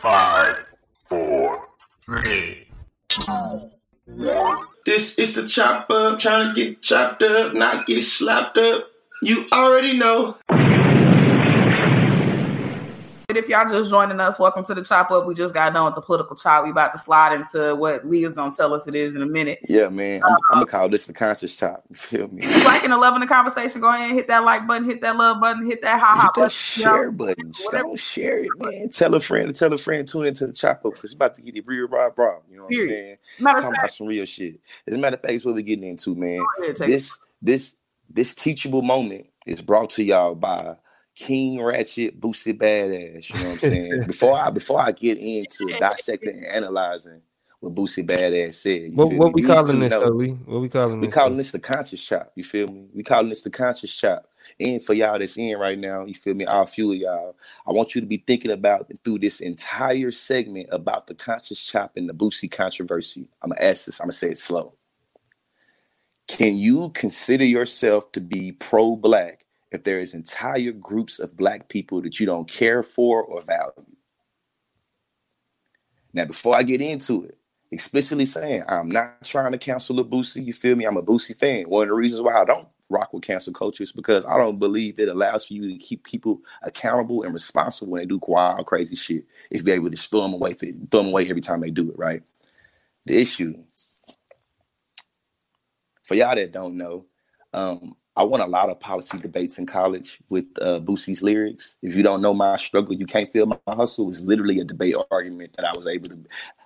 Five, four, three, two, one. This is the chop up, trying to get chopped up, not get slapped up. You already know. If y'all just joining us, welcome to the chop up. We just got done with the political chop. We about to slide into what Leah's gonna tell us it is in a minute. Yeah, man. I'm, I'm gonna uh, call this the conscious chop. You feel me? If you liking and loving the conversation? Go ahead and hit that like button, hit that love button, hit that ha ha button. share yo. button. Whatever. Don't share it, man. Tell a friend, tell a friend, tune into the chop up because it's about to get it real, raw, raw. You know what Period. I'm saying? Matter Talking about some real shit. As a matter of fact, it's what we're getting into, man. ahead, take it. This, this, this teachable moment is brought to y'all by King Ratchet Boosie Badass. You know what I'm saying? before I before I get into dissecting and analyzing what Boosie Badass said, What, what we These calling this know. though? We what we calling We this? calling though? this the conscious chop. You feel me? We calling this the conscious chop. And for y'all that's in right now, you feel me? All few of y'all, I want you to be thinking about through this entire segment about the conscious chop and the Boosie controversy. I'm gonna ask this. I'm gonna say it slow. Can you consider yourself to be pro-black if there is entire groups of black people that you don't care for or value? Now, before I get into it, explicitly saying I'm not trying to cancel a Boosie. You feel me? I'm a Boosie fan. One of the reasons why I don't rock with cancel culture is because I don't believe it allows for you to keep people accountable and responsible when they do wild, crazy shit. If you're able to throw them away, throw them away every time they do it, right? The issue for y'all that don't know, um, I won a lot of policy debates in college with uh, Boosie's lyrics. If you don't know my struggle, you can't feel my hustle. was literally a debate argument that I was able to.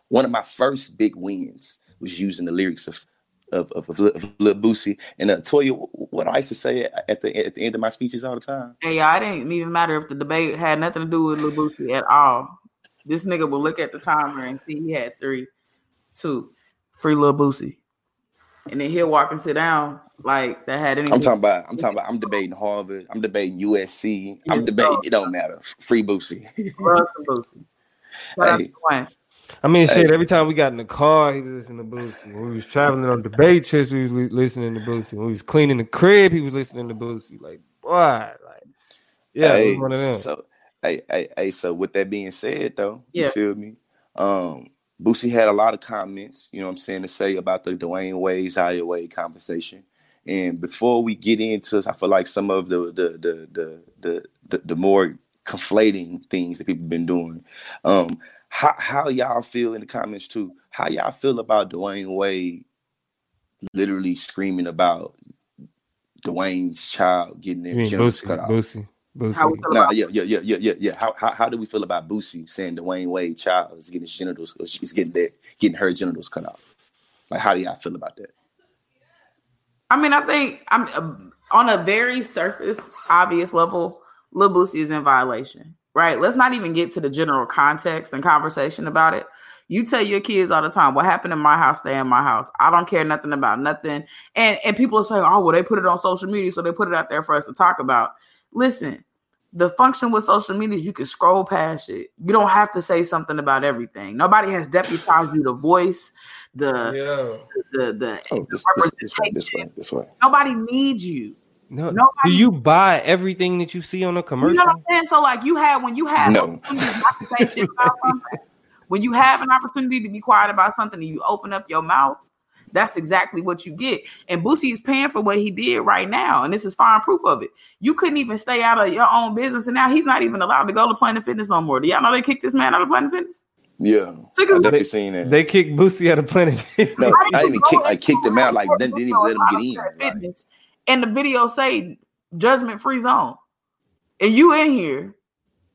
One of my first big wins was using the lyrics of of of, of, of Lil Boosie and uh, Toya. What I used to say at the at the end of my speeches all the time. And yeah, it didn't even matter if the debate had nothing to do with Lil Boosie at all. This nigga will look at the timer and see he had three, two, free Lil Boosie. And then he'll walk and sit down like that had anything. I'm talking about. I'm talking about. I'm debating Harvard. I'm debating USC. I'm debating. It don't matter. Free Boosie. Love some Boosie. Shout out Hey. I mean, Hey. shit. Every time we got in the car, he was listening to Boosie. When we was traveling on debate trips, we was listening to Boosie. When we was cleaning the crib, he was listening to Boosie. Like, boy, like, yeah, it Hey, was one of them. So, hey, hey, hey. So, with that being said, though, Yeah. you feel me? Um, Boosie had a lot of comments. You know, what I'm saying to say about the Dwyane Wade, Zaya Wade conversation. And before we get into, I feel like some of the the the the the, the, the more conflating things that people have been doing. Um, how how y'all feel in the comments too? How y'all feel about Dwyane Wade literally screaming about Dwyane's child getting you their mean genitals Boosie? cut off? Boosie? How we Boosie? feel Nah, about yeah, yeah, yeah, yeah, yeah, yeah. How, how how do we feel about Boosie saying Dwyane Wade child is getting his genitals, or she's getting their getting her genitals cut off? Like, how do y'all feel about that? I mean, I think I'm uh, on a very surface, obvious level. Lil Boosie is in violation, right? Let's not even get to the general context and conversation about it. You tell your kids all the time, "What happened in my house, stay in my house." I don't care nothing about nothing, and and people are saying, "Oh, well, they put it on social media, so they put it out there for us to talk about." Listen, the function with social media is you can scroll past it. You don't have to say something about everything. Nobody has deputized you to voice the Yeah. the the. Oh, this this, this way, this way, this way. Nobody needs you. No. Nobody- Do you buy everything that you see on a You commercial? know what I'm saying? So like you have when you have No. opportunity not to say shit about something, when you have an opportunity to be quiet about something and you open up your mouth, that's exactly what you get. And Boosie is paying for what he did right now, and this is fine proof of it. You couldn't even stay out of your own business, and now he's not even allowed to go to Planet Fitness no more. Do y'all know they kicked this man out of Planet Fitness? Yeah, Took I his definitely seen that. They kicked Boosie out of Planet Fitness. no, I didn't even kick. I kicked him out. Like go didn't, didn't even let him get in. Planet Like, and the video say judgment free zone, and you in here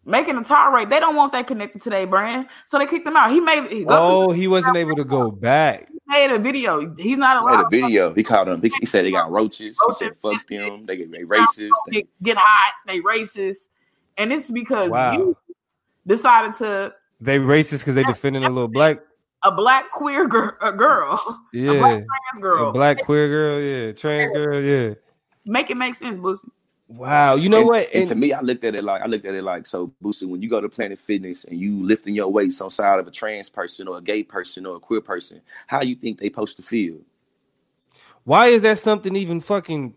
making a tirade. They don't want that connected to their brand, so they kicked him out. He made he, Oh, he wasn't able to go back. he made a video. He's not I had allowed a video. He called them. He, he said they got roaches. He said fuck biscuit. them. They get they racist. They, get, get hot. They racist, and it's because Wow. you decided to They racist because they defending a little black. a black queer girl, a girl, a Yeah. black trans girl, A black queer girl, yeah. Trans girl, yeah. make it make sense, Boosie. Wow. You know and, what? And, to me, I looked at it like I looked at it like so. Boosie, when you go to Planet Fitness and you lifting your weights on side of a trans person or a gay person or a queer person, how you think they supposed to feel? why is that something even fucking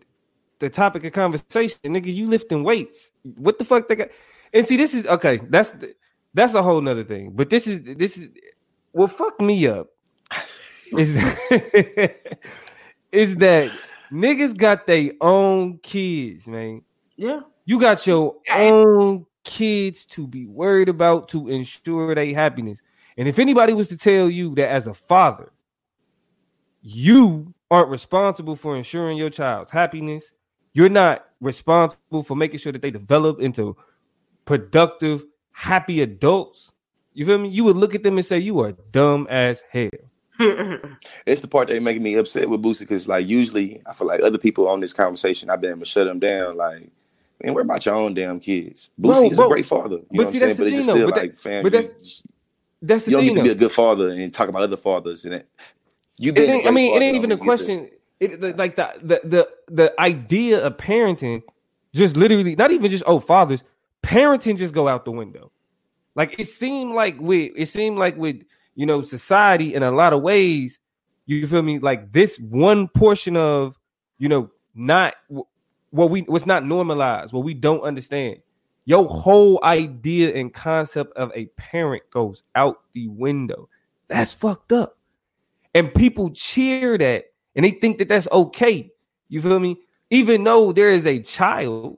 the topic of conversation? Nigga, you lifting weights. What the fuck they got? And see, this is okay. That's that's a whole nother thing. But this is this is what fucked me up is that, is that niggas got their own kids, man. Yeah. You got your own kids to be worried about to ensure their happiness. And if anybody was to tell you that as a father, you aren't responsible for ensuring your child's happiness, you're not responsible for making sure that they develop into productive, happy adults. You feel me? You would look at them and say, You are dumb as hell. It's the part that making me upset with Boosie because, like, usually I feel like other people on this conversation, I've been able to shut them down. Like, man, worry about your own damn kids. Boosie is a great father. You know what I'm that's saying? But it's just thing, though. still like, that- fam, but that's- That's the you don't get to be a good father and talk about other fathers. And you It being a ain't, I mean, it ain't even a don't get to- question. It like the, the the the idea of parenting, just literally not even just oh fathers, parenting just go out the window. Like it seemed like with it seemed like with you know society in a lot of ways, you feel me? Like this one portion of you know not what we what's not normalized, what we don't understand. Your whole idea and concept of a parent goes out the window. That's fucked up and people cheer that and they think that that's okay. You feel me? Even though there is a child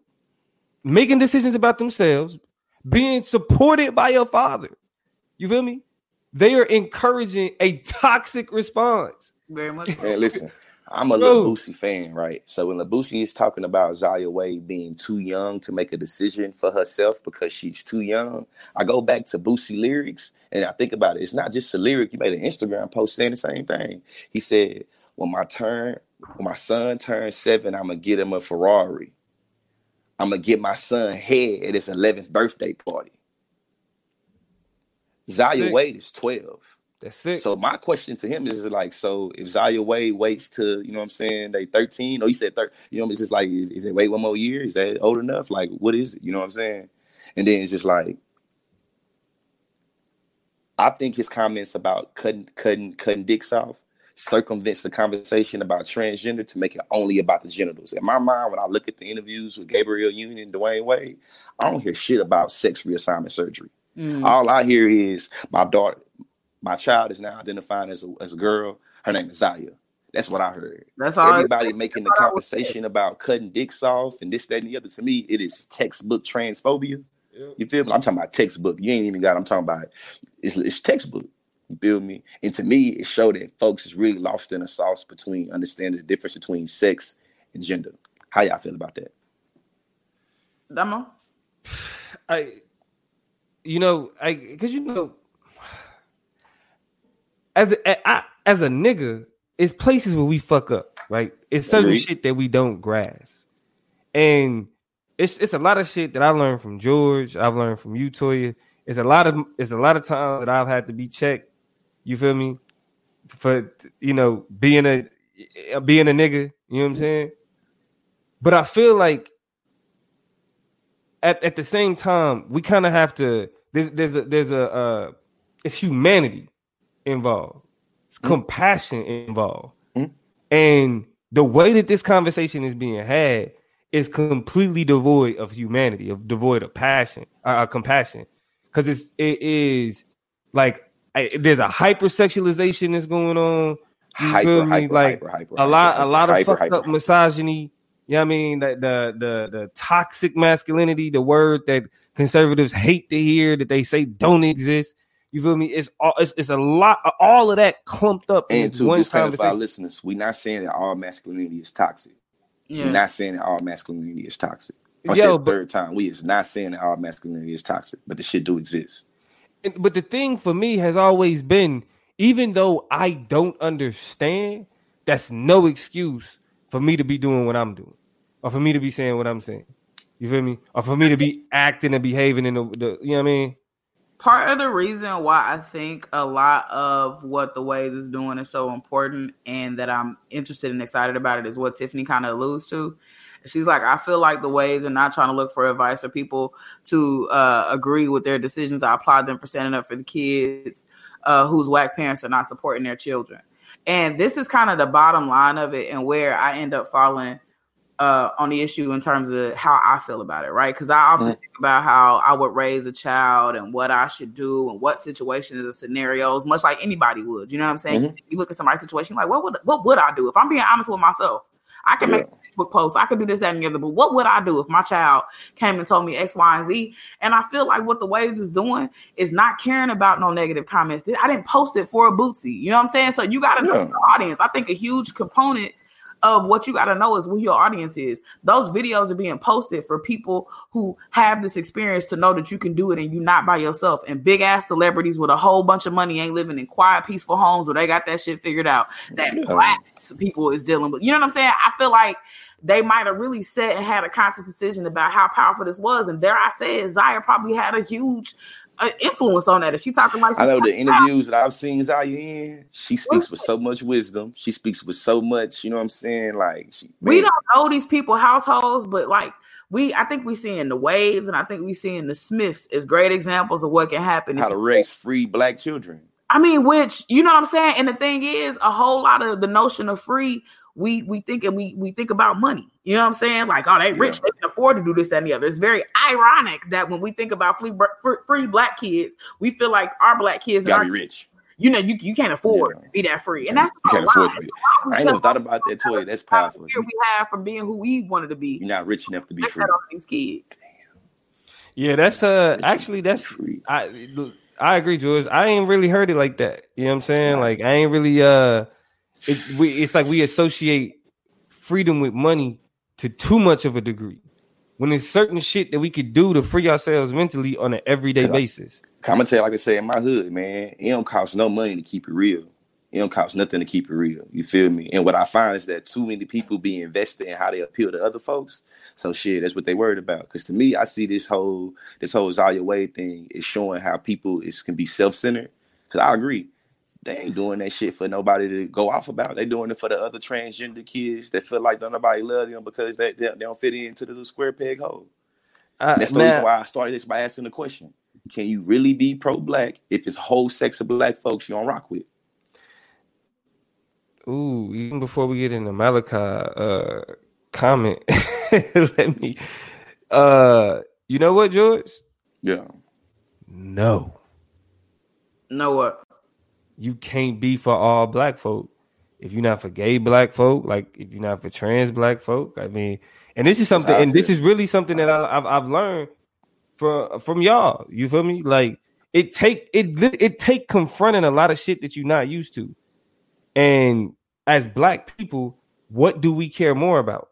making decisions about themselves, being supported by your father. You feel me? They are encouraging a toxic response. Very much. Man, listen, I'm a Bro. Lil fan, right? So when Lil Boosie is talking about Zaya Wade being too young to make a decision for herself because she's too young, I go back to Boosie lyrics and I think about it. It's not just a lyric. He made an Instagram post saying the same thing. He said, "When my turn, when my son turns seven, I'm gonna get him a Ferrari. I'm gonna get my son head at his 11th birthday party." Zaya. Wade is 12. That's it. So my question to him is like, so if Zaya Wade waits to, you know what I'm saying, they 13, or you said 13, you know, it's just like if if they wait one more year, is that old enough? Like, what is it? You know what I'm saying? And then it's just like, I think his comments about cutting cutting cutting dicks off circumvents the conversation about transgender to make it only about the genitals. In my mind, when I look at the interviews with Gabrielle Union and Dwyane Wade, I don't hear shit about sex reassignment surgery. Mm. All I hear is my daughter, my child is now identifying as a, as a girl. Her name is Zaya. That's what I heard. That's all. Everybody making the conversation about cutting dicks off and this, that, and the other. To me, it is textbook transphobia. You feel me? I'm talking about textbook. You ain't even got. I'm talking about it's, it's textbook. You feel me? And to me, it showed that folks is really lost in a sauce between understanding the difference between sex and gender. How y'all feel about that? Damo? I, you know, I because you know, as a I, as a nigga, it's places where we fuck up, right? It's certain shit that we don't grasp, and it's it's a lot of shit that I learned from George. I've learned from you, Toya. It's a lot of it's a lot of times that I've had to be checked. You feel me? For you know, being a being a nigga. You know what I'm mm-hmm. saying? But I feel like at, at the same time, we kind of have to. There's there's a there's a uh, it's humanity involved. It's compassion involved, Mhm. and the way that this conversation is being had is completely devoid of humanity, of devoid of passion, uh, uh, compassion, because it's it is like I, there's a hypersexualization that's going on. You Hyper, feel me? hyper, Like hyper, hyper, a lot, a lot of fucked up misogyny. You know what I mean? The, the the the toxic masculinity, the word that conservatives hate to hear, that they say don't exist. You feel me? It's all it's, it's a lot, all of that clumped up in And to one disclaim for our listeners, we're not saying that all masculinity is toxic. Yeah. We're not saying that all masculinity is toxic. I Yo, said the third time. We is not saying that all masculinity is toxic, but the shit do exist. And- but the thing for me has always been, even though I don't understand, that's no excuse for me to be doing what I'm doing, or for me to be saying what I'm saying. You feel me? Or for me to be acting and behaving in the, the you know what I mean? part of the reason why I think a lot of what the Wades is doing is so important and that I'm interested and excited about it is what Tiffany kind of alludes to. She's like, I feel like the Wades are not trying to look for advice or people to uh, agree with their decisions. I applaud them for standing up for the kids uh, whose whack parents are not supporting their children. And this is kind of the bottom line of it and where I end up falling uh, on the issue in terms of how I feel about it, right? Because I often Mhm. think about how I would raise a child and what I should do and what situations and scenarios, much like anybody would. You know what I'm saying? Mhm. You look at somebody's situation, like what would what would I do if I'm being honest with myself? I can make Yeah. a Facebook post, I could do this, that, and the other, but what would I do if my child came and told me X, Y, and Z? And I feel like what the Wades is doing is not caring about no negative comments. I didn't post it for a Boosie. You know what I'm saying? So you got to know Yeah. your audience. I think a huge component of what you got to know is who your audience is. Those videos are being posted for people who have this experience to know that you can do it and you're not by yourself. And big ass celebrities with a whole bunch of money ain't living in quiet, peaceful homes where they got that shit figured out. That black people is dealing with. You know what I'm saying? I feel like they might have really sat and had a conscious decision about how powerful this was. And there I say it, Zaya probably had a huge uh, influence on that. If she talking like I know the interviews that I've seen Zaya in, she speaks with so much wisdom. She speaks with so much, you know what I'm saying? Like she, we don't know these people households, but like we, I think we seeing the Wades, and I think we seeing the Smiths as great examples of what can happen. how to raise free black children. I mean, which you know what I'm saying. And the thing is, a whole lot of the notion of free, we we think and we we think about money. You know what I'm saying? Like, oh, they rich, Yeah. they can afford to do this, that, and the other. It's very ironic that when we think about free free, free black kids, we feel like our black kids, You and gotta be rich. you know, you you can't afford Yeah. to be that free, and You that's can't afford to be. I ain't never thought about that, Toy. That's powerful. Here we have from being who we wanted to be. You're not rich enough to be free. that these kids. Yeah, that's uh actually that's to be free. I I agree, George. I ain't really heard it like that. You know what I'm saying? Like I ain't really uh it, we, it's like we associate freedom with money to too much of a degree. When there's certain shit that we could do to free ourselves mentally on an everyday basis. I'm gonna tell you, like I say in my hood, man, it don't cost no money to keep it real. It don't cost nothing to keep it real. You feel me? And what I find is that too many people be invested in how they appeal to other folks. So shit, that's what they worried about. Because to me, I see this whole this whole Zaya Wade thing is showing how people is can be self centered. Because I agree, they ain't doing that shit for nobody to go off about. They doing it for the other transgender kids that feel like nobody love them because they, they, they don't fit into the little square peg hole. I, That's the now- reason why I started this by asking the question: Can you really be pro-black if it's whole sex of black folks you don't rock with? Ooh, even before we get into Malachi uh comment, let me uh you know what, George? Yeah, No. Know what? You can't be for all black folk. If you're not for gay black folk, like if you're not for trans black folk, I mean, and this is something, and this is really something that I, I've I've learned from from y'all. You feel me? Like it take it it take confronting a lot of shit that you're not used to, and as black people, what do we care more about?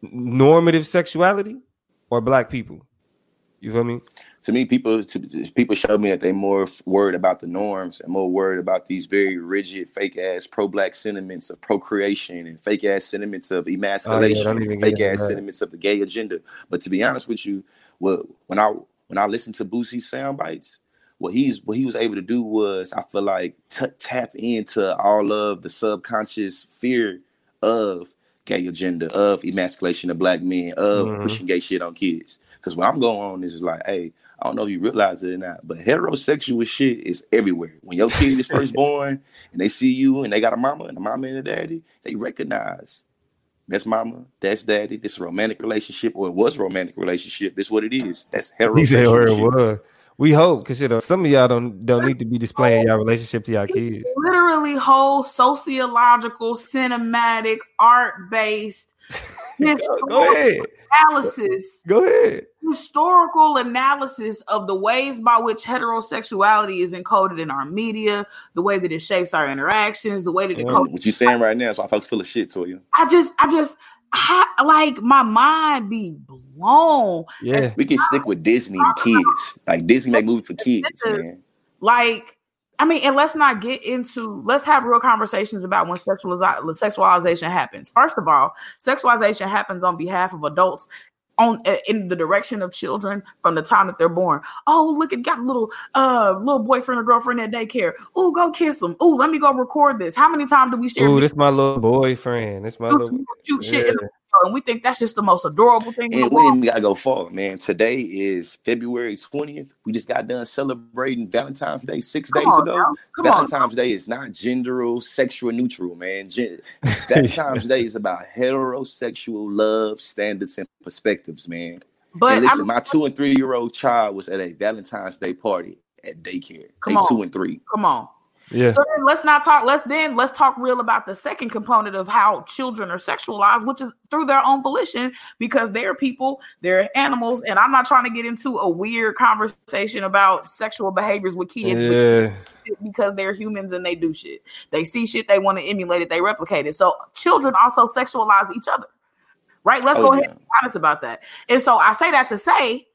Normative sexuality or black people? You feel me? To me, people to, people show me that they more worried about the norms and more worried about these very rigid, fake ass pro-black sentiments of procreation and fake ass sentiments of emasculation, even and fake ass sentiments of the gay agenda. But to be honest with you, what when I when I listened to Boosie's sound bites, what he's what he was able to do was I feel like t- tap into all of the subconscious fear of gay agenda, of emasculation of black men, of Mhm. pushing gay shit on kids. Because what I'm going on is like, hey, I don't know if you realize it or not, but heterosexual shit is everywhere. When your kid is first born and they see you and they got a mama and a mama and a daddy, they recognize that's mama, that's daddy, this is a romantic relationship, or it was a romantic relationship. This is what it is. That's He said where heterosexual it shit. was. We hope because you uh, know some of y'all don't don't need to be displaying y'all relationship to y'all kids. literally whole sociological, cinematic, art based Go, go ahead. analysis, Go ahead. historical analysis of the ways by which heterosexuality is encoded in our media, the way that it shapes our interactions, the way that it Yeah. codes. What you saying right now is why folks full of shit to you. I just, I just, I, like my mind be blown. Yeah. We can stick with Disney and kids. Like Disney make movies for kids, man. Like, I mean, and let's not get into let's have real conversations about when sexualiza- sexualization happens. First of all, sexualization happens on behalf of adults on in the direction of children from the time that they're born. Oh, look at got a little uh little boyfriend or girlfriend at daycare. Oh, go kiss him. Oh, let me go record this. How many times do we share Ooh, this my little boyfriend. This my little cute shit in the and we think that's just the most adorable thing. And we even gotta go far, man. Today is February 20th. We just got done celebrating Valentine's Day six Come days on, ago. Come Valentine's on. Day is not gender sexual neutral, man. Gen- Valentine's Day is about heterosexual love standards and perspectives, man. But and listen, I'm, my two and three year old child was at a Valentine's Day party at daycare. Come they on. two and three. come on. Yeah. So then let's not talk. Let's then let's talk real about the second component of how children are sexualized, which is through their own volition, because they're people, they're animals, and I'm not trying to get into a weird conversation about sexual behaviors with kids Yeah. because they're humans and they do shit. They see shit, they want to emulate it, they replicate it. So children also sexualize each other, right? Let's Oh, go yeah. ahead and be honest about that. And so I say that to say,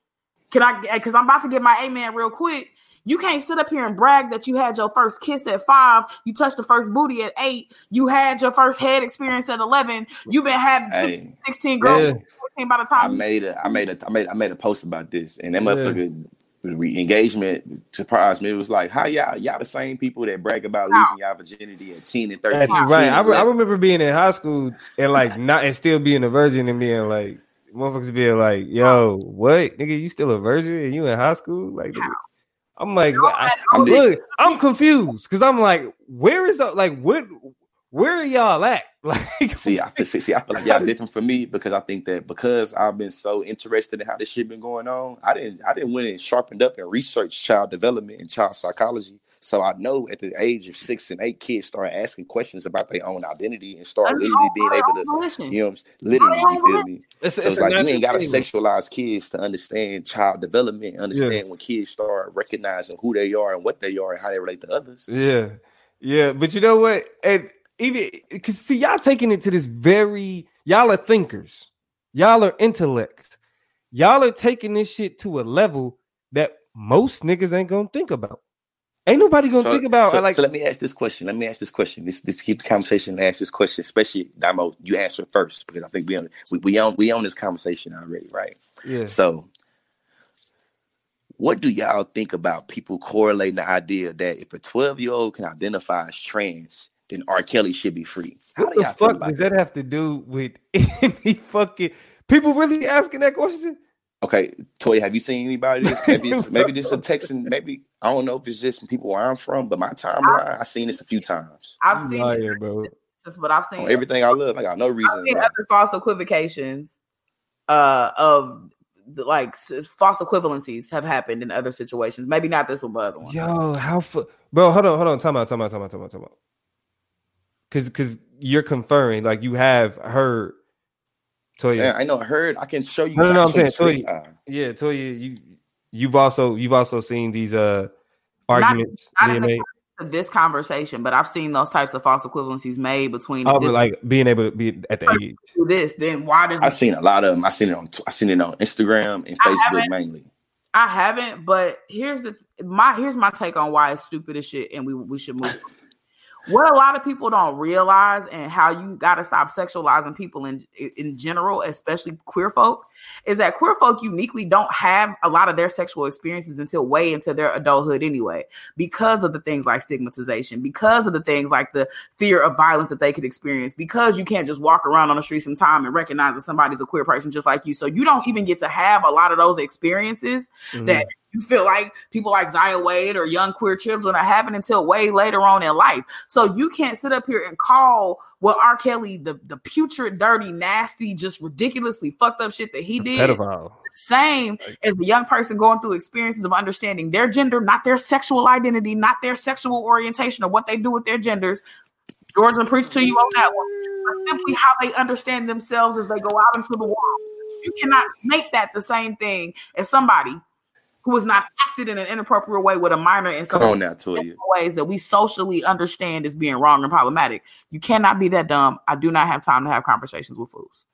can I? Because I'm about to get my amen real quick. You can't sit up here and brag that you had your first kiss at five, you touched the first booty at eight, you had your first head experience at eleven, you've been having Hey, 16 girls Yeah. 14 by the time I made a I made a I made I made a post about this and that Yeah. motherfucker re- engagement surprised me. It was like, how y'all y'all the same people that brag about Wow. losing y'all virginity at 10 and 13. That's Wow. right. I, re- I remember being in high school and like not and still being a virgin and being like motherfuckers being like, "Yo, what, nigga? You still a virgin and you in high school?" Like, nigga, I'm like, All I, that- I'm all this- look, I'm confused because I'm like, where is the like what? Where are y'all at? Like, See, I feel, see, see, I feel like y'all different for me because I think that because I've been so interested in how this shit been going on, I didn't I didn't went and sharpened up and researched child development and child psychology. So I know at the age of six and eight, kids start asking questions about their own identity and start That's literally being their able own to, volition. you know, what I'm literally, you feel me? it's, So it's it's like you ain't gotta sexualize kids to understand child development, understand when kids start recognizing who they are and what they are and how they relate to others. Yeah, yeah, but you know what? And even because see, y'all taking it to this very y'all are thinkers, y'all are intellects, y'all are taking this shit to a level that most niggas ain't gonna think about. Ain't nobody gonna So, think about so, uh, like so let me ask this question. Let me ask this question. This this keep the conversation and ask this question, especially Damo, you answer it first because I think we on we, we on we on this conversation already, right? yeah. So what do y'all think about people correlating the idea that if a 12 year old can identify as trans, then R. Kelly should be free? How What the fuck does that? that have to do with any fucking people really asking that question? Okay, Toy, have you seen anybody this? Maybe it's, maybe this is a Texan. Maybe I don't know if it's just people where I'm from, but my timeline, I've seen this a few times. I've You seen lying, it, bro. but I've seen On everything I love, I got no reason. I've seen other false equivocations uh, of like s- false equivalencies have happened in other situations. Maybe not this one, but other one. Yo, how fu- bro? Hold on, hold on. Time out, time out, time out, time out, time out. Because because you're conferring, like you have heard. Toya, Yeah, I know. I heard. I can show you. No, no, no, I I'm saying, Toya. screen- yeah, Toya, you you've also you've also seen these uh arguments not being made. Of this conversation, but I've seen those types of false equivalencies made between Oh, but like being able to be at the age. do this. Then why does I've seen a lot of them. I seen it on. I seen it on Instagram and Facebook haven't. mainly. I haven't, but here's the my here's my take on why it's stupid as shit, and we we should move. What a lot of people don't realize, and how you got to stop sexualizing people in in general, especially queer folk, is that queer folk uniquely don't have a lot of their sexual experiences until way into their adulthood anyway, because of the things like stigmatization, because of the things like the fear of violence that they could experience, because you can't just walk around on the streets street sometime and recognize that somebody's a queer person just like you. So you don't even get to have a lot of those experiences Mhm. that you feel like people like Zaya Wade or young queer children are having until way later on in life. So you can't sit up here and call what R. Kelly the, the putrid, dirty, nasty, just ridiculously fucked up shit that he did. pedophile. Same as the young person going through experiences of understanding their gender, not their sexual identity, not their sexual orientation or what they do with their genders. Jordan preached to you on that one. But simply how they understand themselves as they go out into the world. You cannot make that the same thing as somebody who has not acted in an inappropriate way with a minor in some on now, ways that we socially understand as being wrong and problematic. You cannot be that dumb. I do not have time to have conversations with fools.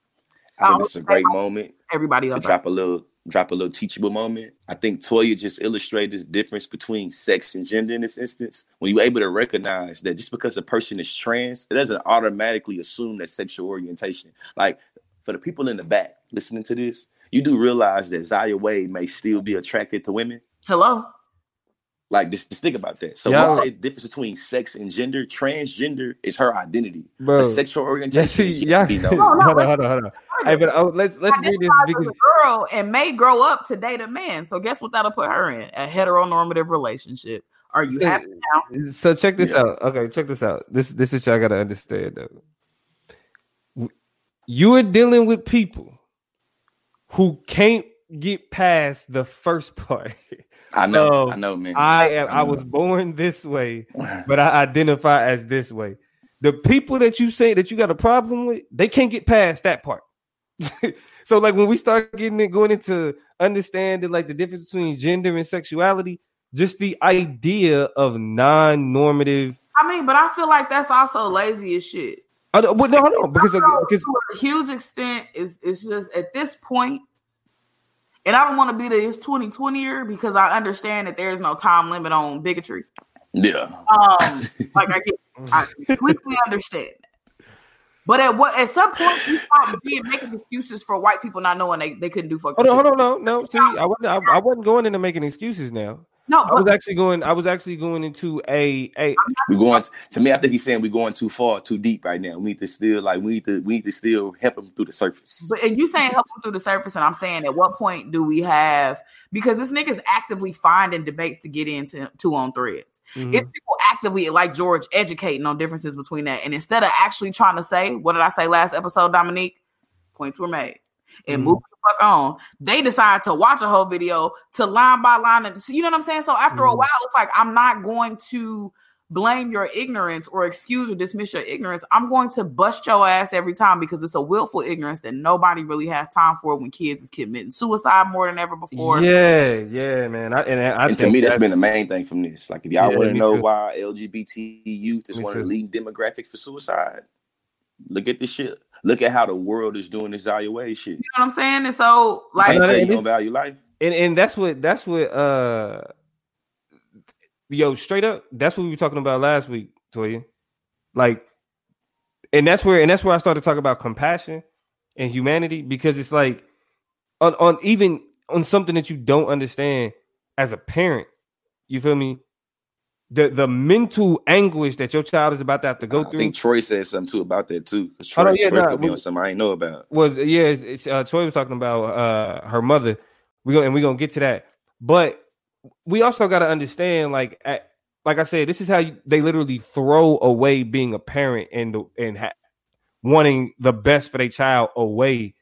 I think um, it's a great moment Everybody to else. drop a little drop a little teachable moment. I think Toya just illustrated the difference between sex and gender in this instance. When you're able to recognize that just because a person is trans, it doesn't automatically assume that sexual orientation. Like for the people in the back listening to this, you do realize that Zaya Wade may still be attracted to women. Hello. Like just, just think about that. So Yeah. when I say the difference between sex and gender, transgender is her identity. Bro. A sexual orientation. see, she yeah. can be oh, no- No, no, hold on, hold on, hold on. Hey, but oh, let's let's read this identifies because a girl and may grow up to date a man. So guess what that'll put her in? A heteronormative relationship. Are you So- happy now? So check this Yeah. out. Okay, check this out. This this is what I gotta understand though. You are dealing with people who can't get past the first part. I know, I know, man. I am I know. was born this way, but I identify as this way. The people that you say that you got a problem with, they can't get past that part. so like when we start getting it going into understanding like the difference between gender and sexuality, just the idea of non-normative I mean, but I feel like that's also lazy as shit. I don't, well, no, hold on, because So, because to a huge extent is it's just at this point, and I don't want to be the it's 2020 year because I understand that there's no time limit on bigotry. yeah. Um, like I get, I completely understand that. But at what at some point you start being making excuses for white people not knowing they, they couldn't do fucking hold on, shit. hold on, no, no. See, I wasn't I, I wasn't going into making excuses now. No, I was actually going. I was actually going into a a. We're going to to me. I think he's saying we're going too far, too deep right now. We need to still like we need to we need to still help him through the surface. But and you saying help him through the surface, and I'm saying at what point do we have because this nigga's actively finding debates to get into two on threads. Mhm. It's people actively like George educating on differences between that. And instead of actually trying to say, what did I say last episode, Dominique? Points were made. And Mhm. move the fuck on. They decide to watch a whole video to line by line. And so you know what I'm saying? So after a Mhm. while, it's like I'm not going to blame your ignorance or excuse or dismiss your ignorance. I'm going to bust your ass every time because it's a willful ignorance that nobody really has time for when kids is committing suicide more than ever before. Yeah, yeah, man. I, and I and to me, that's that- been the main thing from this. Like, if y'all Yeah, want to know too. why LGBT youth is Me one of the leading demographics for suicide, look at this shit. Look at how the world is doing this value shit. You know what I'm saying? And so, like, ain't say you don't value life. and and that's what that's what uh yo straight up that's what we were talking about last week toya like and that's where and that's where i started talking about compassion and humanity because it's like on on even on something that you don't understand as a parent you feel me the the mental anguish that your child is about to have to go I through I think Troy said something too about that too. Oh, Troy, no, yeah, Troy nah, could be on something I ain't know about. was yeah, it's, it's, uh, Troy was talking about uh, her mother. We go and we're gonna get to that, but we also got to understand, like, at, like I said, this is how you, they literally throw away being a parent and the and ha- wanting the best for their child away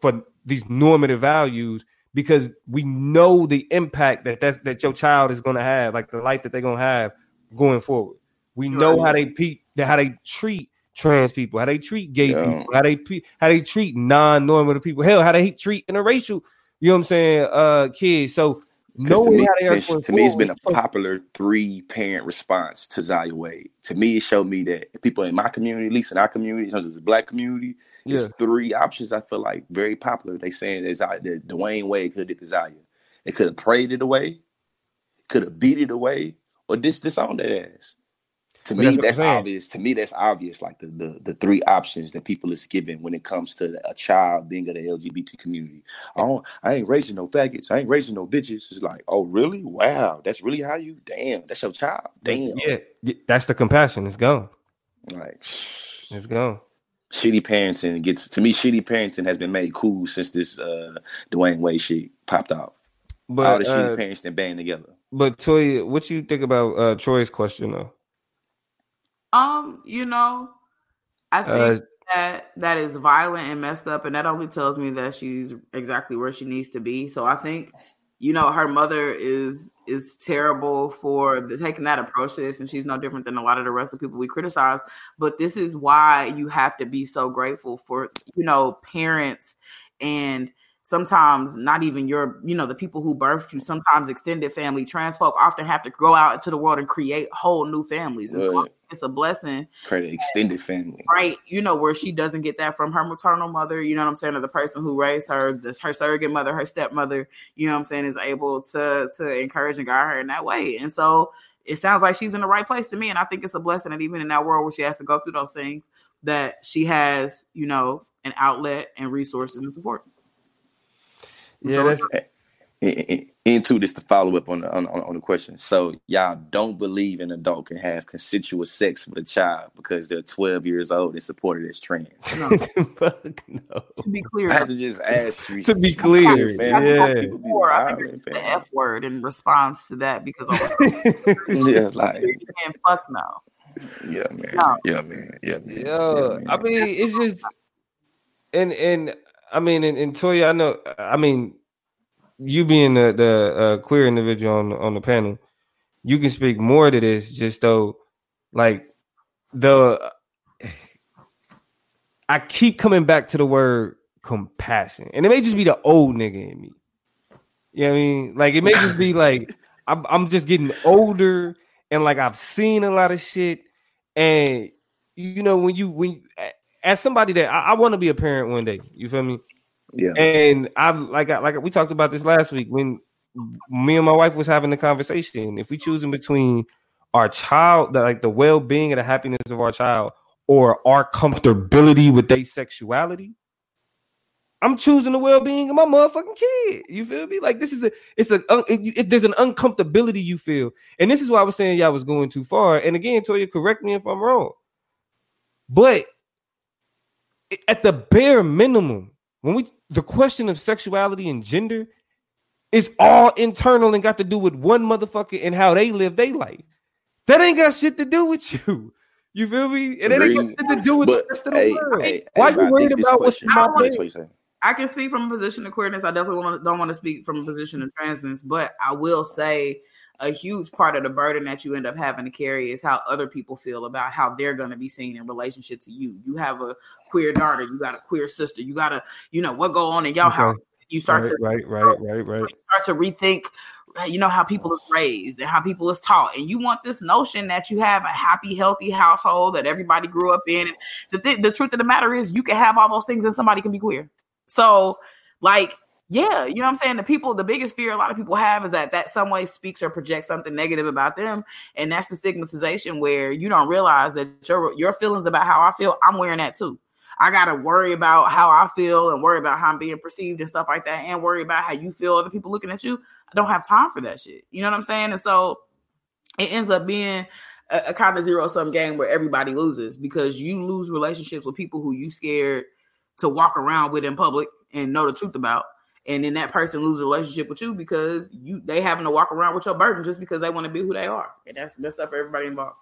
for these normative values because we know the impact that that's, that your child is gonna have, like the life that they're gonna have going forward. We know how they pe- how they treat trans people, how they treat gay Yeah. people, how they pe- how they treat non-normative people, hell, how they treat interracial, you know what I'm saying, uh kids. So knowing to me, how they are it's- going to me, it's been a popular three parent response to Zaya Wade. To me, it showed me that people in my community, at least in our community, in terms of the black community, yeah. it's three options I feel like very popular. They saying is Zaya, that Dwyane Wade could have did Zaya. They could have prayed it away, could have beat it away, or dis disowned that ass. To But me, that's that's obvious. To me, that's obvious. Like the, the the three options that people is given when it comes to a child being of the LGBT community. I don't, I ain't raising no faggots. I ain't raising no bitches. It's like, oh really? Wow, that's really how you? Damn, that's your child. Damn. Yeah, yeah, that's the compassion. It's gone. Like It's gone. Shitty parenting gets to me. Shitty parenting has been made cool since this uh Dwyane Wade shit popped off. All But the shitty uh, parents that band together. but Toya, what you think about uh Troy's question though? Um, you know, I think Uh, that that is violent and messed up, and that only tells me that she's exactly where she needs to be. So I think, you know, her mother is is terrible for the, taking that approach to this, and she's no different than a lot of the rest of the people we criticize. But this is why you have to be so grateful for you know parents and sometimes not even your you know the people who birthed you sometimes extended family trans folk often have to go out into the world and create whole new families. So it's a blessing. Create an extended family. right. You know where she doesn't get that from her maternal mother you know what i'm saying or the person who raised her the, her surrogate mother her stepmother you know what i'm saying is able to to encourage and guide her in that way. And so it sounds like she's in the right place to me. And i think it's a blessing that even in that world where she has to go through those things that she has you know an outlet and resources and support Yeah, that's into this to follow up on the on, on, the question. So y'all don't believe an adult can have consensual sex with a child because they're 12 years old and supported as trans. No. no. To be clear, I had to just ask you. To be clear, man. yeah. before I Violent, think the. F word in response to that because I Yeah, like and fuck no. yeah, man. No. Yeah, man. Yeah, man. Yo, yeah, man. I mean, it's just, and and I mean, and, and Toya, I know, I mean, you being the the uh, queer individual on on the panel, you can speak more to this. Just though, like the, I keep coming back to the word compassion, and it may just be the old nigga in me. You know what I mean? Like it may just be like I'm I'm just getting older, and like I've seen a lot of shit, and you know when you when as somebody that I, I want to be a parent one day, you feel me? yeah. And I've like I, like we talked about this last week when me and my wife was having the conversation. If we choosing between our child, the, like the well being and the happiness of our child, or our comfortability with their sexuality, I'm choosing the well being of my motherfucking kid. You feel me? Like this is a it's a it, it- there's an uncomfortability you feel, and this is why I was saying y'all was going too far. And again, Toya, correct me if I'm wrong, but at the bare minimum, when we the question of sexuality and gender is all internal and got to do with one motherfucker and how they live their life. That ain't got shit to do with you. You feel me? And it ain't got shit to do with But, the rest of the hey, world. hey, Why hey, you I worried about what's my That's bed? what you say. I can speak from a position of queerness. I definitely wanna, don't want to speak from a position of transness, but I will say a huge part of the burden that you end up having to carry is how other people feel about how they're going to be seen in relationship to you. You have a queer daughter, you got a queer sister, you got to, you know, what go on in your Okay. house. You start Right, to right, right, right, right. start to rethink you know how people is raised and how people is taught and you want this notion that you have a happy healthy household that everybody grew up in and the, th- the truth of the matter is you can have all those things and somebody can be queer so like yeah you know what i'm saying the people the biggest fear a lot of people have is that that some way speaks or projects something negative about them and that's the stigmatization where you don't realize that your your feelings about how i feel i'm wearing that too I gotta worry about how I feel and worry about how I'm being perceived and stuff like that, and worry about how you feel other people looking at you. I don't have time for that shit. You know what I'm saying? And so it ends up being a, a kind of zero sum game where everybody loses because you lose relationships with people who you scared to walk around with in public and know the truth about. And then that person loses a relationship with you because you they having to walk around with your burden just because they want to be who they are. And that's messed up for everybody involved.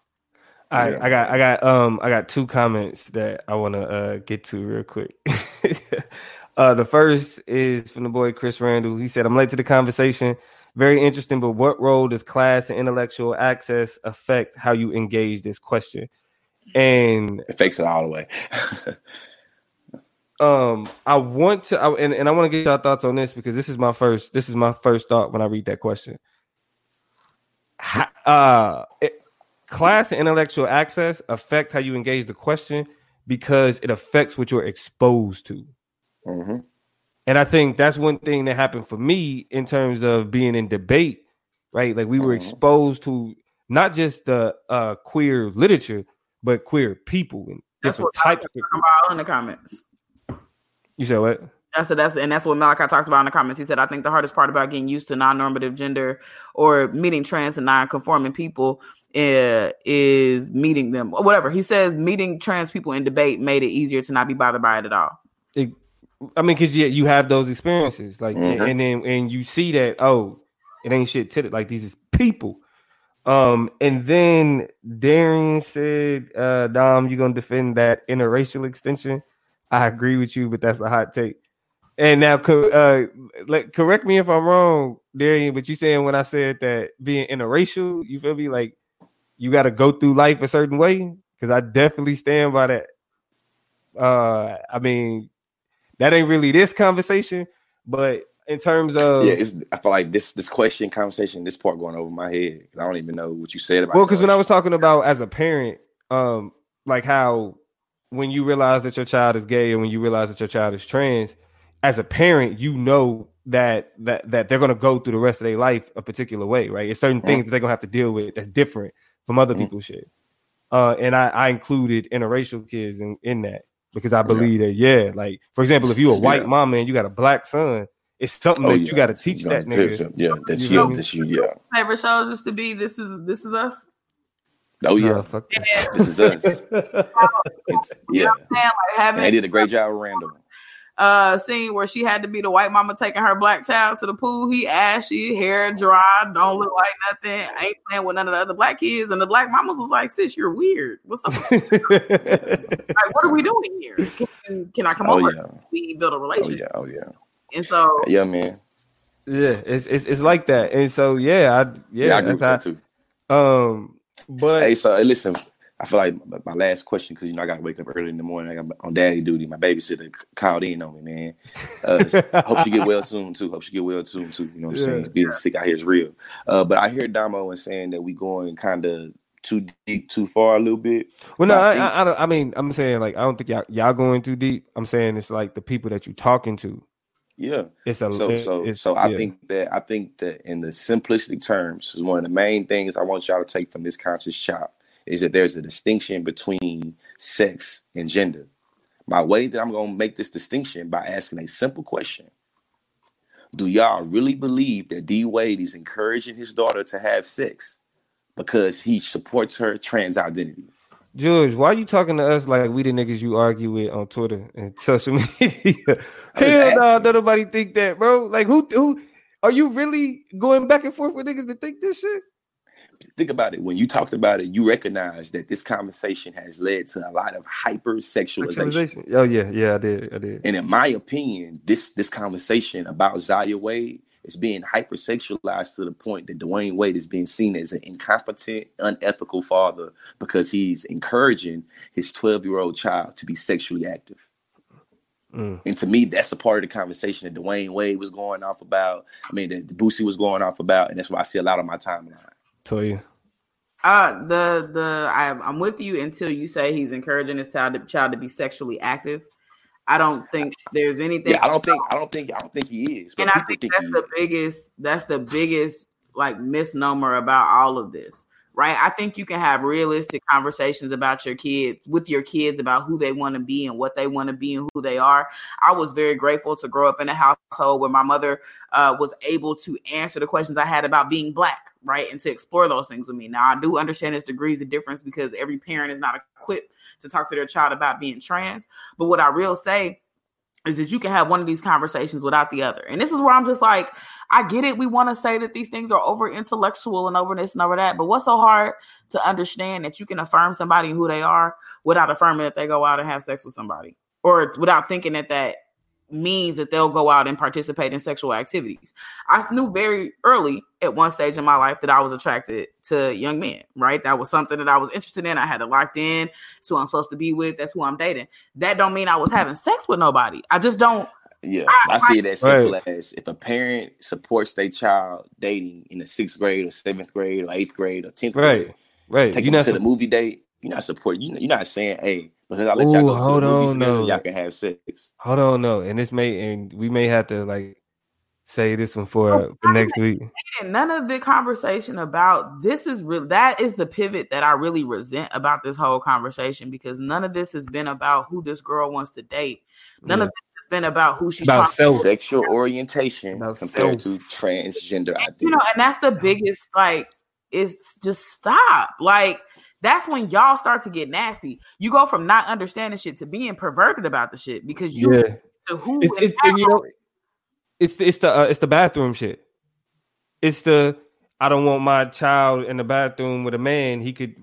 All right, Yeah. I got I got um I got two comments that I want to uh get to real quick. uh the first is from the boy Chris Randall. He said, "I'm late to the conversation. Very interesting, but what role does class and intellectual access affect how you engage this question?" And It fakes it all the way. um I want to I, and, and I want to get your thoughts on this because this is my first this is my first thought when I read that question. Ha- uh it- class and intellectual access affect how you engage the question because it affects what you're exposed to. Mhm. And I think that's one thing that happened for me in terms of being in debate, right? Like we were Mhm. exposed to not just the uh queer literature, but queer people and That's different what types of Talking about in the comments. You said what? That's that's and that's what Malachi talks about in the comments. He said, "I think the hardest part about getting used to non-normative gender or meeting trans and non-conforming people uh, is meeting them. Or Whatever he says, meeting trans people in debate made it easier to not be bothered by it at all. It, I mean, because yeah, you have those experiences, like, and- Mhm. and then and you see that oh, it ain't shit to it. Like these is people. Um, and then Darian said, uh, Dom, you're gonna defend that interracial extension? I agree with you, but that's a hot take. And now, uh, correct me if I'm wrong, Darian, but you saying when I said that being interracial, you feel me? Like, you got to go through life a certain way because I definitely stand by that. Uh, I mean, that ain't really this conversation, but in terms of yeah, it's, I feel like this this question conversation, this part going over my head. I don't even know what you said about. well, because when I was talking about as a parent, um, like how when you realize that your child is gay and when you realize that your child is trans, as a parent, you know that that that they're gonna go through the rest of their life a particular way, right? It's certain Mhm. things that they're gonna have to deal with that's different from other Mhm. people's shit. Uh, and I, I included interracial kids in, in that because I believe that, yeah, like for example, if you're a white Yeah. mom and you got a black son, it's something Oh, that yeah. you got to teach that gotta nigga. teach him. Yeah, that's You you. feel? That's you. Yeah. Favorite shows used to be This Is This Is Us. Oh Nah, yeah. fuck Yeah. This is us. It's, You know yeah. what I'm saying? Like they did a great job with Randall. uh scene where she had to be the white mama taking her black child to the pool. He ashy, hair dry, don't look like nothing, ain't playing with none of the other black kids. And the black mamas was like, sis, you're weird. What's up? like, what are we doing here? Can, can I come Oh over? yeah. We build a relationship. Oh relationship. yeah. Oh yeah. And so Yeah, man. yeah, it's, it's it's like that, and so yeah, I yeah, Yeah, I agree with that too. um, but Hey, so listen. I feel like my- last question because you know I got to wake up early in the morning. I got on daddy duty. My babysitter called in on me, man. Uh, hope she get well soon too. Hope she get well soon too. You know what I'm Yeah. saying? Being sick out here is real. Uh, but I hear Damo and saying that we going kind of too deep, too far a little bit. Well, no, I I, I, I, don't, I mean, I'm saying like I don't think y'all y'all going too deep. I'm saying it's like the people that you talking to. Yeah. It's a So so so I yeah. think that I think that in the simplistic terms is one of the main things I want y'all to take from this conscious chop is that there's a distinction between sex and gender. My way that I'm gonna make this distinction by asking a simple question. Do y'all really believe that D Wade is encouraging his daughter to have sex because he supports her trans identity? George, why are you talking to us like we the niggas you argue with on Twitter and social media? Hell no, don't nobody think that, bro. Like who who are you really going back and forth with niggas that think this shit? Think about it. When you talked about it, you recognize that this conversation has led to a lot of hypersexualization. Sexualization. Oh yeah, yeah, I did. I did. And in my opinion, this this conversation about Zaya Wade is being hypersexualized to the point that Dwyane Wade is being seen as an incompetent, unethical father because he's encouraging his 12-year-old child to be sexually active. Mm. And to me, that's a part of the conversation that Dwyane Wade was going off about. I mean, that Boosie was going off about, and that's why I see a lot of my timeline. Toya. Uh, the the I, I'm with you until you say he's encouraging his child to, child to be sexually active. I don't think there's anything. Yeah, I don't think I don't think I don't think he is, but and I think think, that's the is. biggest that's the biggest like misnomer about all of this right? I think you can have realistic conversations about your kids with your kids about who they want to be and what they want to be and who they are. I was very grateful to grow up in a household where my mother uh, was able to answer the questions i had about being black right? And to explore those things with me. Now i do understand there's degrees of difference because every parent is not equipped to talk to their child about being trans. But what i will say is that you can have one of these conversations without the other. And this is where I'm just like, I get it. We want to say that these things are over intellectual and over this and over that. But what's so hard to understand that you can affirm somebody who they are without affirming that they go out and have sex with somebody or without thinking that that means that they'll go out and participate in sexual activities. I knew very early at one stage in my life that I was attracted to young men, right? That was something that I was interested in. I had it locked in. It's who I'm supposed to be with. That's who I'm dating. That don't mean I was having sex with nobody. I just don't Yeah, I- I see it as simple Right. as if a parent supports their child dating in the sixth grade or seventh grade or eighth grade or tenth grade, Right. Right. take You them not to the movie date. You're not supporting. You you're not saying, "Hey, because I let y'all Ooh, go to the movies on, together, no. y'all can have sex." Hold on, no, and this may and we may have to like say this one for uh, for next week. none of the conversation about this is real that is the pivot that I really resent about this whole conversation because none of this has been about who this girl wants to date. None Yeah. of this has been about who she's About trying self. to Sexual orientation About compared self. to transgender identity. you know, and that's the biggest like it's just stop. Like that's when y'all start to get nasty. You go from not understanding shit to being perverted about the shit because you Yeah. to who It's, and it's and, you know it's the, it's the uh, it's the bathroom shit. It's the I don't want my child in the bathroom with a man. He could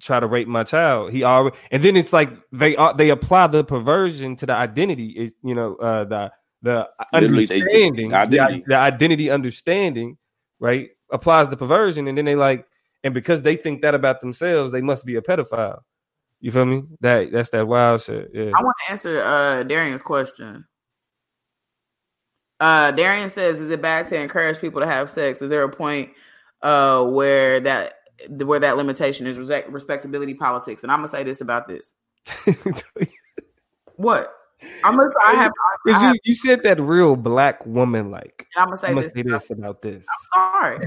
try to rape my child. He already and then it's like they uh, they apply the perversion to the identity. It, you know uh, the the Literally, they understanding The identity. The, the identity understanding right applies the perversion, and then they like and because they think that about themselves, they must be a pedophile. You feel me? That that's that wild shit. Yeah. I want to answer uh Darian's question. Uh Darian says, is it bad to encourage people to have sex? Is there a point uh where that where that limitation is respectability politics? And I'm gonna say this about this. What? I'm gonna I have, I Because have you, you said that real black woman like. I'm gonna say I'm this. gonna say this about this. sorry.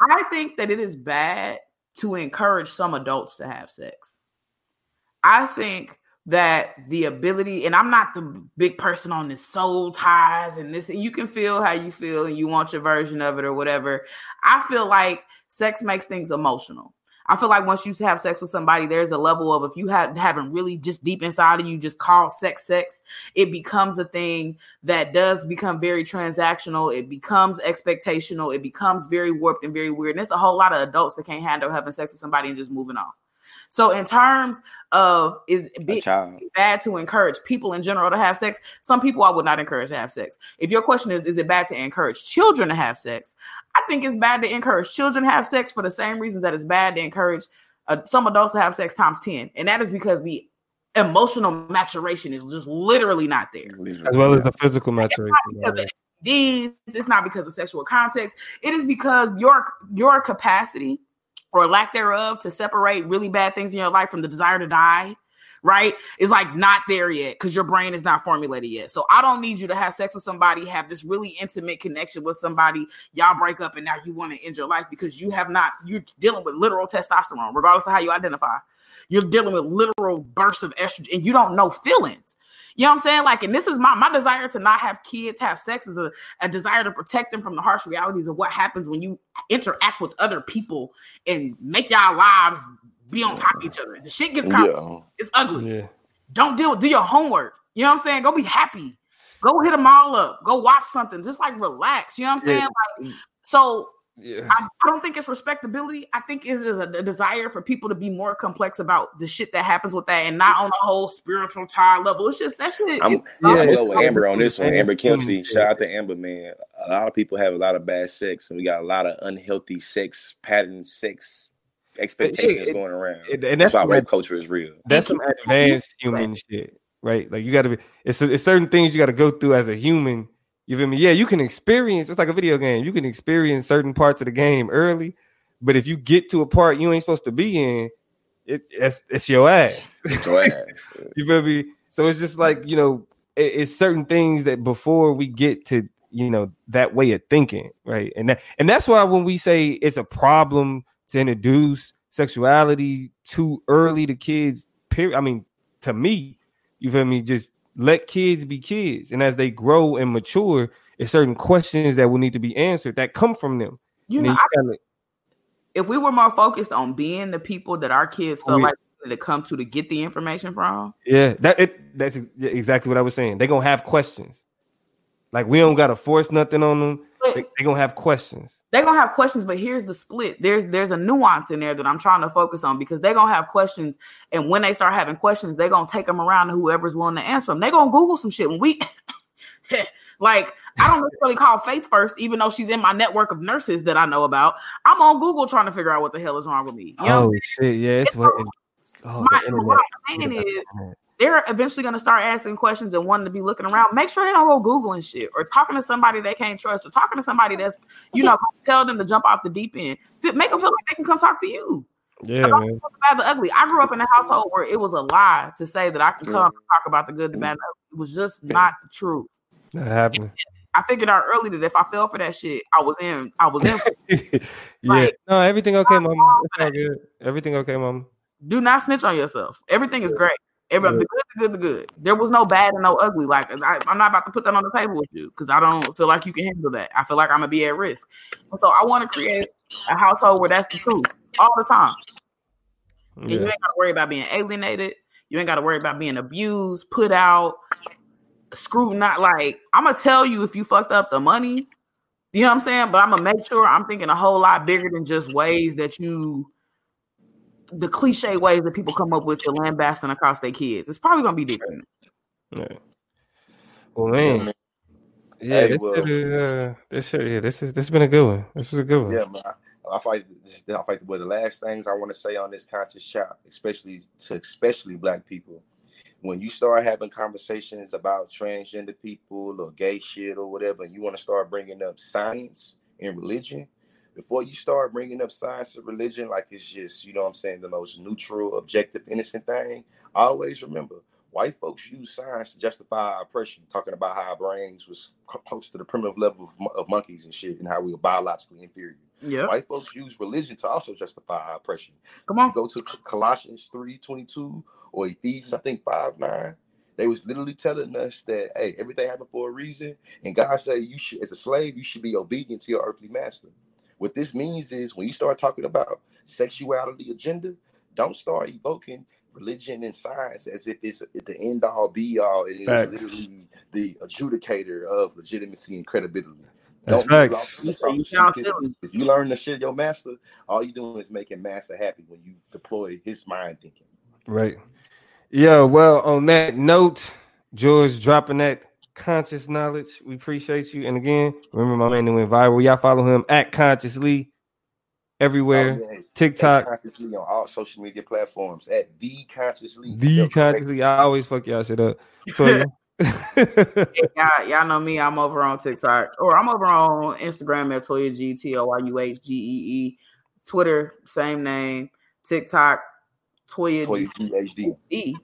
I think that it is bad to encourage some adults to have sex. I think that the ability, and I'm not the big person on this soul ties and this, and you can feel how you feel and you want your version of it or whatever. I feel like sex makes things emotional. I feel like once you have sex with somebody, there's a level of if you have haven't really just deep inside of you just call sex sex, it becomes a thing that does become very transactional. It becomes expectational. It becomes very warped and very weird. And there's a whole lot of adults that can't handle having sex with somebody and just moving on. So, in terms of is it bad to encourage people in general to have sex? Some people I would not encourage to have sex. If your question is, is it bad to encourage children to have sex? I think it's bad to encourage children to have sex for the same reasons that it's bad to encourage uh, some adults to have sex times 10. And that is because the emotional maturation is just literally not there. As well as the physical maturation. These, it's not because of sexual context. It is because your your capacity or lack thereof to separate really bad things in your life from the desire to die right? Is like not there yet because your brain is not formulated yet. So i don't need you to have sex with somebody have this really intimate connection with somebody y'all break up and now you want to end your life because you have not you're dealing with literal testosterone regardless of how you identify. You're dealing with literal bursts of estrogen and you don't know feelings you know what I'm saying? Like, and this is my my desire to not have kids have sex is a, a desire to protect them from the harsh realities of what happens when you interact with other people and make y'all lives be on top of each other. The shit gets complicated. Yeah. It's ugly. Yeah. Don't deal do your homework. You know what I'm saying? Go be happy. Go hit them all up. Go watch something. Just like relax. You know what I'm saying? Yeah. Like so yeah. I, I, don't think it's respectability. I think it's a, a, desire for people to be more complex about the shit that happens with that and not on a whole spiritual tie level. It's just that shit. I'm, yeah, I'm go with Amber on this one. Amber Kelsey. Shout out to Amber, man. A lot of people have a lot of bad sex, and we got a lot of unhealthy sex pattern, sex expectations it, it, going around. It, and that's, that's why rape culture is real. That's some advanced human shit, right? Like you got to be. It's, it's certain things you got to go through as a human you feel me? Yeah, you can experience. It's like a video game. You can experience certain parts of the game early, but if you get to a part you ain't supposed to be in, it's it's, it's your ass. Your ass. you feel me? So it's just like you know, it, it's certain things that before we get to you know that way of thinking, right? And that and that's why when we say it's a problem to introduce sexuality too early to kids, period. I mean, to me, you feel me? Just let kids be kids, and as they grow and mature, it's certain questions that will need to be answered that come from them. You know, I, kinda, if we were more focused on being the people that our kids feel oh, yeah. like to come to to get the information from, yeah, that it that's exactly what I was saying. They're gonna have questions. Like we don't gotta force nothing on them. They're they gonna have questions. They're gonna have questions, but here's the split. There's there's a nuance in there that I'm trying to focus on because they're gonna have questions, and when they start having questions, they're gonna take them around to whoever's willing to answer them. They're gonna Google some shit. When we like, I don't necessarily call Faith first, even though she's in my network of nurses that I know about. I'm on Google trying to figure out what the hell is wrong with me. You know oh shit, yeah, it's, it's oh, what. Oh, my, saying is they're eventually going to start asking questions and wanting to be looking around. Make sure they don't go googling shit or talking to somebody they can't trust or talking to somebody that's you know tell them to jump off the deep end. Make them feel like they can come talk to you. Yeah, man. Bad, the ugly. I grew up in a household where it was a lie to say that I can come yeah. talk about the good, the bad. It was just not the truth. That happened. I figured out early that if I fell for that shit, I was in. I was in. yeah. Like, no, everything okay, mom. Everything okay, mom. Do not snitch on yourself. Everything is great. Every, the good, the good, the good. There was no bad and no ugly. Like I, am not about to put that on the table with you because I don't feel like you can handle that. I feel like I'm gonna be at risk. So I want to create a household where that's the truth all the time. Yeah. And you ain't gotta worry about being alienated. You ain't gotta worry about being abused, put out, screwed. Not like I'm gonna tell you if you fucked up the money. You know what I'm saying? But I'm gonna make sure I'm thinking a whole lot bigger than just ways that you the cliche ways that people come up with to lambasting across their kids. It's probably gonna be different. Yeah. Well, man. Yeah, hey, this, well, is, uh, this yeah, this is this has been a good one. This was a good one. Yeah, man. I, I fight. I fight. But the last things I want to say on this conscious chat, especially to especially black people, when you start having conversations about transgender people or gay shit or whatever, and you want to start bringing up science and religion, before you start bringing up science and religion like it's just, you know what I'm saying, the most neutral, objective, innocent thing, always remember white folks use science to justify oppression, talking about how our brains was close to the primitive level of, of monkeys and shit and how we were biologically inferior. Yeah. White folks use religion to also justify oppression. Come on. Go to Colossians 3 22 or Ephesians, I think five nine. They was literally telling us that hey, everything happened for a reason, and God said you should, as a slave, you should be obedient to your earthly master. What this means is when you start talking about sexuality agenda, don't start evoking religion and science as if it's the end all be all. And It is literally the adjudicator of legitimacy and credibility. That's Don't facts. If you learn the shit your master, all you doing is making master happy when you deploy his mind thinking. Right. Yeah. Well, on that note, George dropping that conscious knowledge. We appreciate you. And again, remember my man that went viral. Y'all follow him at ConsciousLee everywhere. Oh, TikTok. ConsciousLee on all social media platforms at the ConsciousLee. The ConsciousLee. I always fuck y'all shit up. So, y'all, y'all know me. I'm over on TikTok or I'm over on Instagram at Toya G T O Y U H G E E. Twitter, same name. TikTok, Toya, Toya G H D E.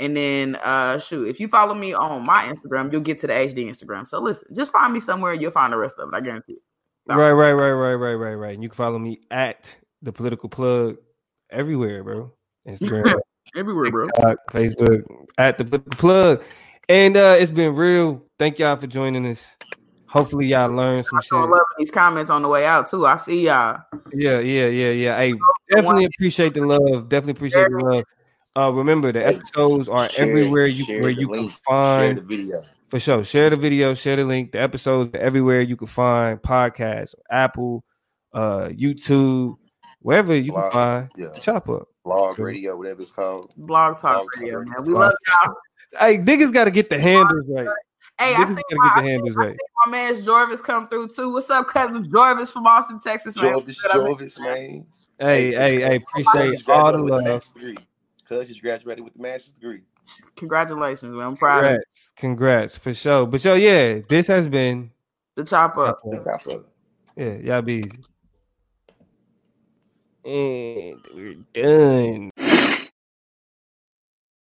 And then uh shoot, if you follow me on my Instagram, you'll get to the HD Instagram. So listen, just find me somewhere, you'll find the rest of it. I guarantee it. Right, right, right, right, right, right, right. And you can follow me at the political plug everywhere, bro. Instagram, everywhere, bro. TikTok, Facebook, at the political plug. And uh, it's been real. Thank y'all for joining us. Hopefully y'all learned some shit. Loving these comments on the way out too. I see y'all. Yeah, yeah, yeah, yeah. Hey, definitely appreciate the love. Definitely appreciate the love. Uh, remember the episodes are share, everywhere you where you link, can find the video. For sure. Share the video, share the link. The episodes everywhere you can find podcasts, Apple, uh, YouTube, wherever you Blog, can find yeah. chop up. Blog radio, whatever it's called. Blog talk Blog radio, man. We love y'all. Hey, niggas got to get the handles right. Hey, niggas I see, my, get the handles I, right. I my man Jorvis come through too. What's up, cousin Jorvis from Austin, Texas, man? Jorvis, Jorvis, man. Hey, hey, hey, appreciate all the love. Cuz just graduated with the master's degree. Congratulations, man. I'm proud Congrats. Congrats for sure. But yo, yeah, this has been the chop up. The chop up. Yeah, y'all be easy. And we're done.